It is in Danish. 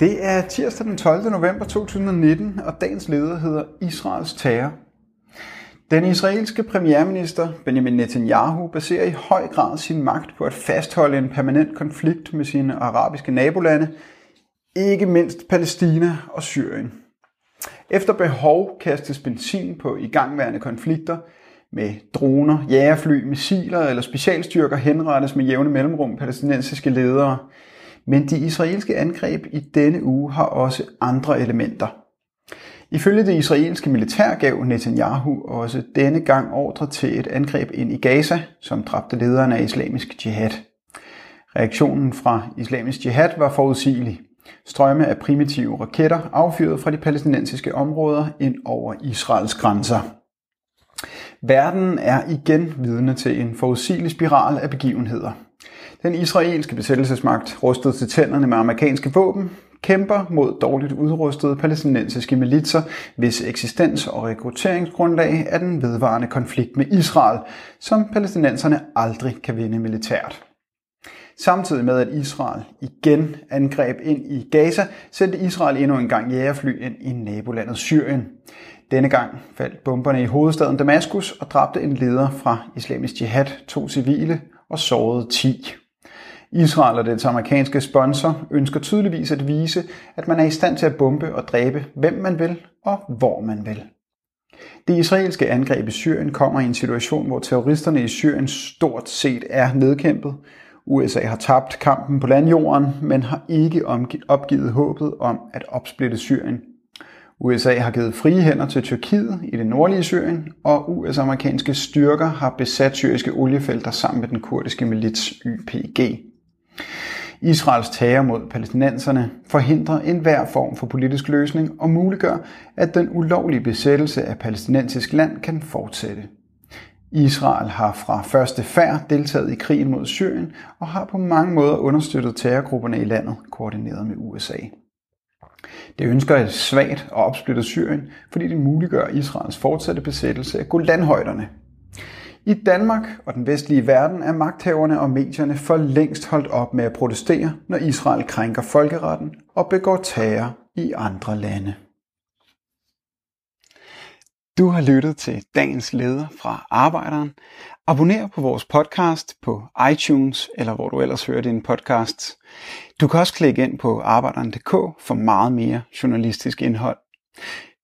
Det er tirsdag den 12. november 2019, og dagens leder hedder Israels terror. Den israelske premierminister Benjamin Netanyahu baserer i høj grad sin magt på at fastholde en permanent konflikt med sine arabiske nabolande, ikke mindst Palæstina og Syrien. Efter behov kastes benzin på igangværende konflikter med droner, jægerfly, missiler eller specialstyrker henrettes med jævne mellemrum palæstinensiske ledere – men de israelske angreb i denne uge har også andre elementer. Ifølge det israelske militær gav Netanyahu også denne gang ordre til et angreb ind i Gaza, som dræbte lederen af islamisk jihad. Reaktionen fra islamisk jihad var forudsigelig. Strømme af primitive raketter affyret fra de palæstinensiske områder ind over Israels grænser. Verden er igen vidne til en forudsigelig spiral af begivenheder. Den israelske besættelsesmagt, rustet til tænderne med amerikanske våben, kæmper mod dårligt udrustede palæstinensiske militser, hvis eksistens og rekrutteringsgrundlag er den vedvarende konflikt med Israel, som palæstinenserne aldrig kan vinde militært. Samtidig med at Israel igen angreb ind i Gaza, sendte Israel endnu en gang jægerfly ind i nabolandet Syrien. Denne gang faldt bomberne i hovedstaden Damaskus og dræbte en leder fra islamisk jihad, to civile og sårede 10. Israel og dets amerikanske sponsor ønsker tydeligvis at vise, at man er i stand til at bombe og dræbe, hvem man vil og hvor man vil. Det israelske angreb i Syrien kommer i en situation, hvor terroristerne i Syrien stort set er nedkæmpet. USA har tabt kampen på landjorden, men har ikke opgivet håbet om at opsplitte Syrien. USA har givet frie hænder til Tyrkiet i det nordlige Syrien, og US-amerikanske styrker har besat syriske oliefelter sammen med den kurdiske milits YPG. Israels terror mod palæstinenserne forhindrer enhver form for politisk løsning og muliggør, at den ulovlige besættelse af palæstinensisk land kan fortsætte. Israel har fra første færd deltaget i krigen mod Syrien og har på mange måder understøttet terrorgrupperne i landet, koordineret med USA. Det ønsker et svagt og opsplittet Syrien, fordi det muliggør Israels fortsatte besættelse af Golanhøjderne, i Danmark og den vestlige verden er magthaverne og medierne for længst holdt op med at protestere, når Israel krænker folkeretten og begår terror i andre lande. Du har lyttet til dagens leder fra Arbejderen. Abonner på vores podcast på iTunes eller hvor du ellers hører din podcast. Du kan også klikke ind på arbejderen.dk for meget mere journalistisk indhold.